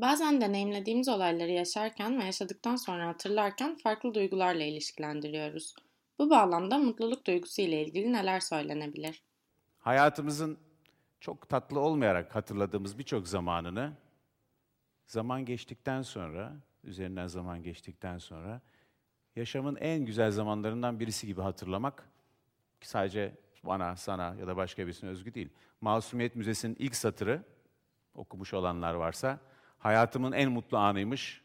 Bazen deneyimlediğimiz olayları yaşarken ve yaşadıktan sonra hatırlarken farklı duygularla ilişkilendiriyoruz. Bu bağlamda mutluluk duygusu ile ilgili neler söylenebilir? Hayatımızın çok tatlı olmayarak hatırladığımız birçok zamanını zaman geçtikten sonra, üzerinden zaman geçtikten sonra yaşamın en güzel zamanlarından birisi gibi hatırlamak sadece bana, sana ya da başka birisine özgü değil. Masumiyet Müzesi'nin ilk satırı okumuş olanlar varsa hayatımın en mutlu anıymış,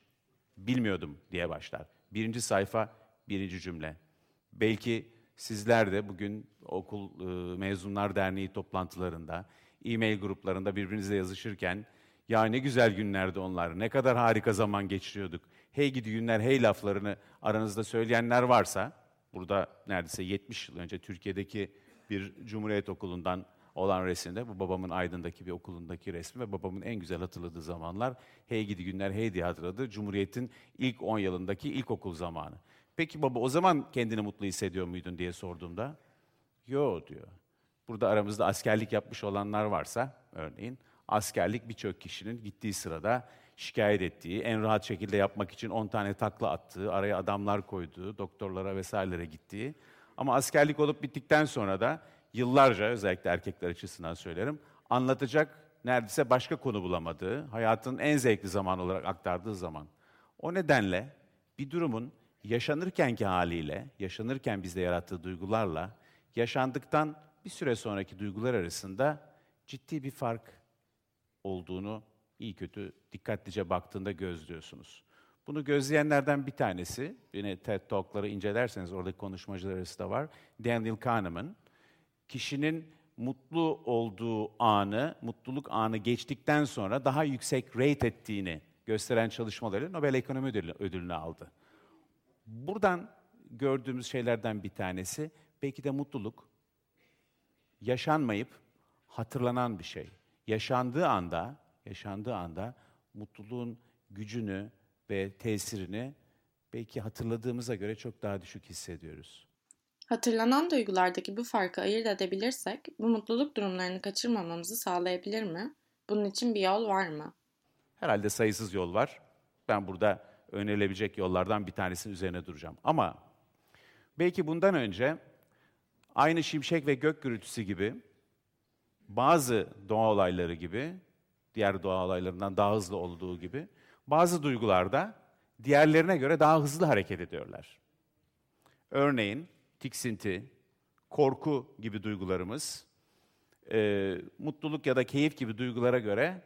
bilmiyordum diye başlar. Birinci sayfa, birinci cümle. Belki sizler de bugün okul e, mezunlar derneği toplantılarında, e-mail gruplarında birbirinizle yazışırken ya ne güzel günlerdi onlar, ne kadar harika zaman geçiriyorduk. Hey gidi günler, hey laflarını aranızda söyleyenler varsa, burada neredeyse 70 yıl önce Türkiye'deki bir Cumhuriyet Okulu'ndan olan resimde, bu babamın Aydın'daki bir okulundaki resmi ve babamın en güzel hatırladığı zamanlar, hey gidi günler, hey diye hatırladı. Cumhuriyet'in ilk 10 yılındaki ilkokul zamanı. Peki baba o zaman kendini mutlu hissediyor muydun diye sorduğumda, yo diyor. Burada aramızda askerlik yapmış olanlar varsa, örneğin, askerlik birçok kişinin gittiği sırada şikayet ettiği, en rahat şekilde yapmak için 10 tane takla attığı, araya adamlar koyduğu, doktorlara vesairelere gittiği. Ama askerlik olup bittikten sonra da yıllarca, özellikle erkekler açısından söylerim, anlatacak neredeyse başka konu bulamadığı, hayatın en zevkli zaman olarak aktardığı zaman. O nedenle bir durumun yaşanırkenki haliyle, yaşanırken bizde yarattığı duygularla, yaşandıktan bir süre sonraki duygular arasında ciddi bir fark olduğunu iyi kötü dikkatlice baktığında gözlüyorsunuz. Bunu gözleyenlerden bir tanesi, yine TED Talk'ları incelerseniz oradaki konuşmacılar arasında var, Daniel Kahneman. Kişinin mutlu olduğu anı, mutluluk anı geçtikten sonra daha yüksek rate ettiğini gösteren çalışmaları Nobel Ekonomi Ödülünü aldı. Buradan gördüğümüz şeylerden bir tanesi, belki de mutluluk, yaşanmayıp hatırlanan bir şey. Yaşandığı anda, yaşandığı anda mutluluğun gücünü ve tesirini belki hatırladığımıza göre çok daha düşük hissediyoruz. Hatırlanan duygulardaki bu farkı ayırt edebilirsek, bu mutluluk durumlarını kaçırmamamızı sağlayabilir mi? Bunun için bir yol var mı? Herhalde sayısız yol var. Ben burada önerilebilecek yollardan bir tanesinin üzerine duracağım. Ama belki bundan önce aynı şimşek ve gök gürültüsü gibi bazı doğa olayları gibi, diğer doğa olaylarından daha hızlı olduğu gibi bazı duygularda diğerlerine göre daha hızlı hareket ediyorlar. Örneğin tiksinti, korku gibi duygularımız, e, mutluluk ya da keyif gibi duygulara göre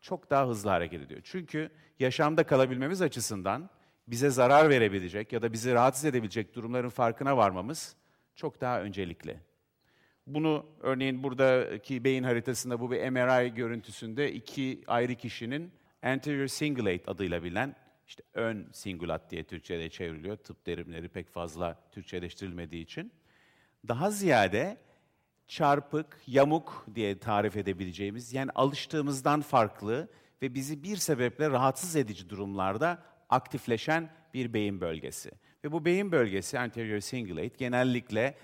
çok daha hızlı hareket ediyor. Çünkü yaşamda kalabilmemiz açısından bize zarar verebilecek ya da bizi rahatsız edebilecek durumların farkına varmamız çok daha öncelikli. Bunu örneğin buradaki beyin haritasında bu bir MRI görüntüsünde iki ayrı kişinin anterior cingulate adıyla bilinen işte ön singulat diye Türkçe'de çevriliyor. Tıp terimleri pek fazla Türkçeleştirilmediği için. Daha ziyade çarpık, yamuk diye tarif edebileceğimiz, yani alıştığımızdan farklı ve bizi bir sebeple rahatsız edici durumlarda aktifleşen bir beyin bölgesi. Ve bu beyin bölgesi, anterior cingulate, genellikle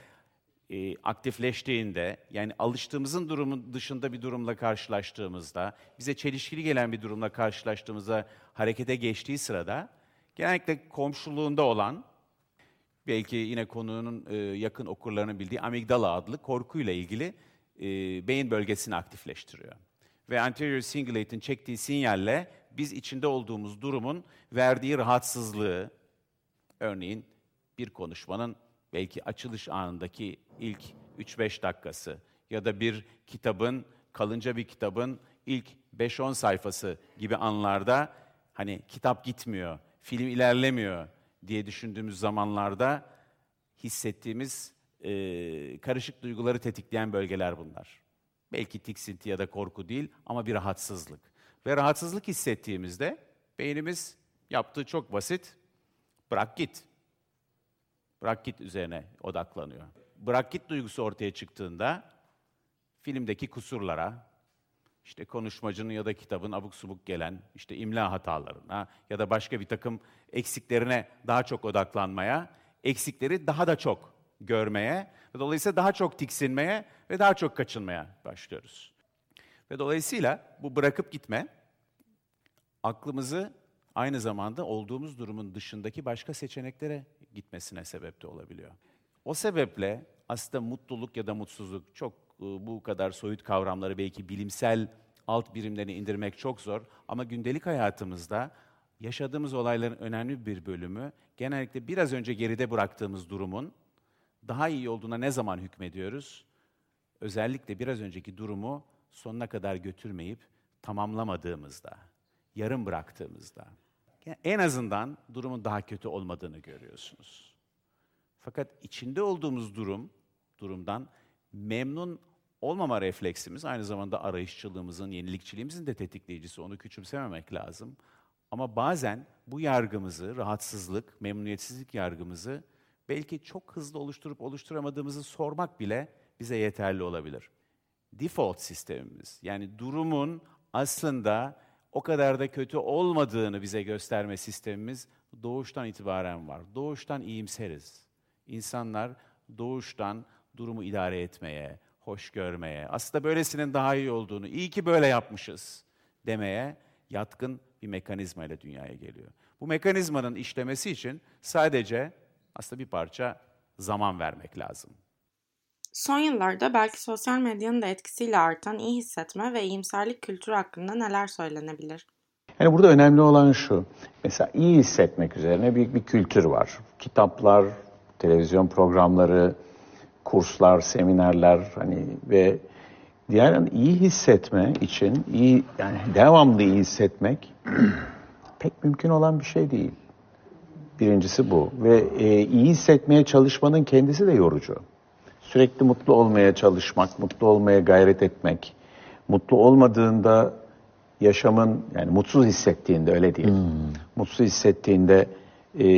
e, aktifleştiğinde, yani alıştığımızın durumun dışında bir durumla karşılaştığımızda, bize çelişkili gelen bir durumla karşılaştığımızda harekete geçtiği sırada, genellikle komşuluğunda olan, belki yine konunun e, yakın okurlarının bildiği amigdala adlı korkuyla ilgili e, beyin bölgesini aktifleştiriyor. Ve anterior cingulate'in çektiği sinyalle biz içinde olduğumuz durumun verdiği rahatsızlığı, örneğin bir konuşmanın belki açılış anındaki ilk 3-5 dakikası ya da bir kitabın, kalınca bir kitabın ilk 5-10 sayfası gibi anlarda hani kitap gitmiyor, film ilerlemiyor diye düşündüğümüz zamanlarda hissettiğimiz e, karışık duyguları tetikleyen bölgeler bunlar. Belki tiksinti ya da korku değil ama bir rahatsızlık. Ve rahatsızlık hissettiğimizde beynimiz yaptığı çok basit, bırak git. Bırak git üzerine odaklanıyor. Bırak git duygusu ortaya çıktığında filmdeki kusurlara, işte konuşmacının ya da kitabın abuk subuk gelen işte imla hatalarına ya da başka bir takım eksiklerine daha çok odaklanmaya, eksikleri daha da çok görmeye ve dolayısıyla daha çok tiksinmeye ve daha çok kaçınmaya başlıyoruz. Ve dolayısıyla bu bırakıp gitme aklımızı aynı zamanda olduğumuz durumun dışındaki başka seçeneklere gitmesine sebep de olabiliyor. O sebeple aslında mutluluk ya da mutsuzluk çok e, bu kadar soyut kavramları belki bilimsel alt birimlerine indirmek çok zor ama gündelik hayatımızda yaşadığımız olayların önemli bir bölümü genellikle biraz önce geride bıraktığımız durumun daha iyi olduğuna ne zaman hükmediyoruz? Özellikle biraz önceki durumu sonuna kadar götürmeyip tamamlamadığımızda, yarım bıraktığımızda. En azından durumun daha kötü olmadığını görüyorsunuz. Fakat içinde olduğumuz durum, durumdan memnun olmama refleksimiz aynı zamanda arayışçılığımızın, yenilikçiliğimizin de tetikleyicisi. Onu küçümsememek lazım. Ama bazen bu yargımızı, rahatsızlık, memnuniyetsizlik yargımızı belki çok hızlı oluşturup oluşturamadığımızı sormak bile bize yeterli olabilir. Default sistemimiz, yani durumun aslında o kadar da kötü olmadığını bize gösterme sistemimiz doğuştan itibaren var. Doğuştan iyimseriz. İnsanlar doğuştan durumu idare etmeye, hoş görmeye, aslında böylesinin daha iyi olduğunu, iyi ki böyle yapmışız demeye yatkın bir mekanizma ile dünyaya geliyor. Bu mekanizmanın işlemesi için sadece aslında bir parça zaman vermek lazım. Son yıllarda belki sosyal medyanın da etkisiyle artan iyi hissetme ve iyimserlik kültürü hakkında neler söylenebilir? Yani burada önemli olan şu. Mesela iyi hissetmek üzerine büyük bir kültür var. Kitaplar, televizyon programları, kurslar, seminerler hani ve diğer yani iyi hissetme için iyi yani devamlı iyi hissetmek pek mümkün olan bir şey değil. Birincisi bu ve e, iyi hissetmeye çalışmanın kendisi de yorucu. Sürekli mutlu olmaya çalışmak, mutlu olmaya gayret etmek, mutlu olmadığında yaşamın yani mutsuz hissettiğinde öyle değil. Hmm. Mutsuz hissettiğinde e,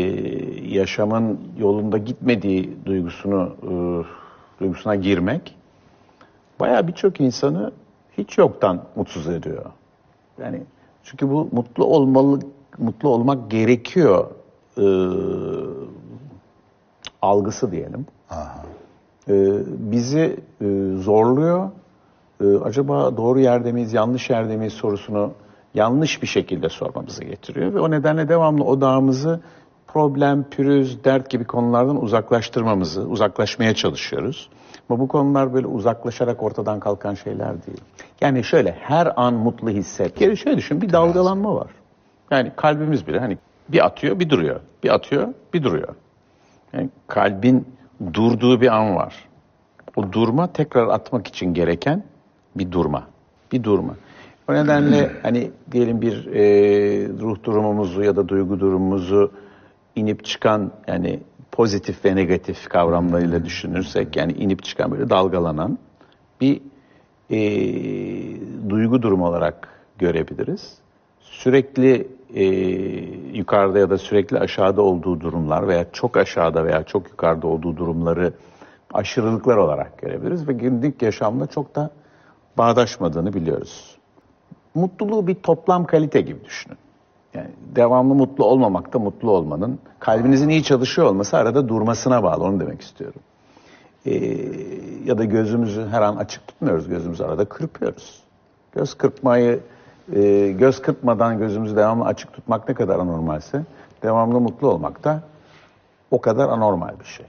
yaşamın yolunda gitmediği duygusunu e, duygusuna girmek baya birçok insanı hiç yoktan mutsuz ediyor. Yani çünkü bu mutlu olmalı mutlu olmak gerekiyor e, algısı diyelim. E, bizi e, zorluyor. E, acaba doğru yerde miyiz, yanlış yerde miyiz sorusunu yanlış bir şekilde sormamızı getiriyor ve o nedenle devamlı odağımızı problem, pürüz, dert gibi konulardan uzaklaştırmamızı, uzaklaşmaya çalışıyoruz. Ama bu konular böyle uzaklaşarak ortadan kalkan şeyler değil. Yani şöyle her an mutlu hisset. Geri şöyle düşün bir dalgalanma var. Yani kalbimiz bile hani bir atıyor bir duruyor. Bir atıyor bir duruyor. Yani kalbin durduğu bir an var. O durma tekrar atmak için gereken bir durma. Bir durma. O nedenle hani diyelim bir e, ruh durumumuzu ya da duygu durumumuzu inip çıkan yani pozitif ve negatif kavramlarıyla düşünürsek yani inip çıkan böyle dalgalanan bir e, duygu durumu olarak görebiliriz. Sürekli e, yukarıda ya da sürekli aşağıda olduğu durumlar veya çok aşağıda veya çok yukarıda olduğu durumları aşırılıklar olarak görebiliriz ve günlük yaşamda çok da bağdaşmadığını biliyoruz. Mutluluğu bir toplam kalite gibi düşünün. Yani devamlı mutlu olmamak da mutlu olmanın, kalbinizin iyi çalışıyor olması arada durmasına bağlı, onu demek istiyorum. Ee, ya da gözümüzü her an açık tutmuyoruz, gözümüzü arada kırpıyoruz. Göz kırpmayı, e, göz kırpmadan gözümüzü devamlı açık tutmak ne kadar anormalse, devamlı mutlu olmak da o kadar anormal bir şey.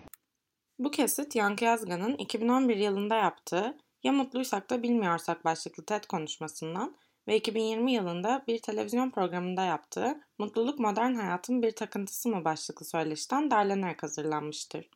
Bu kesit Yankı Yazgan'ın 2011 yılında yaptığı Ya Mutluysak da Bilmiyorsak başlıklı TED konuşmasından ve 2020 yılında bir televizyon programında yaptığı Mutluluk Modern Hayatın Bir Takıntısı mı başlıklı söyleşiden derlenerek hazırlanmıştır.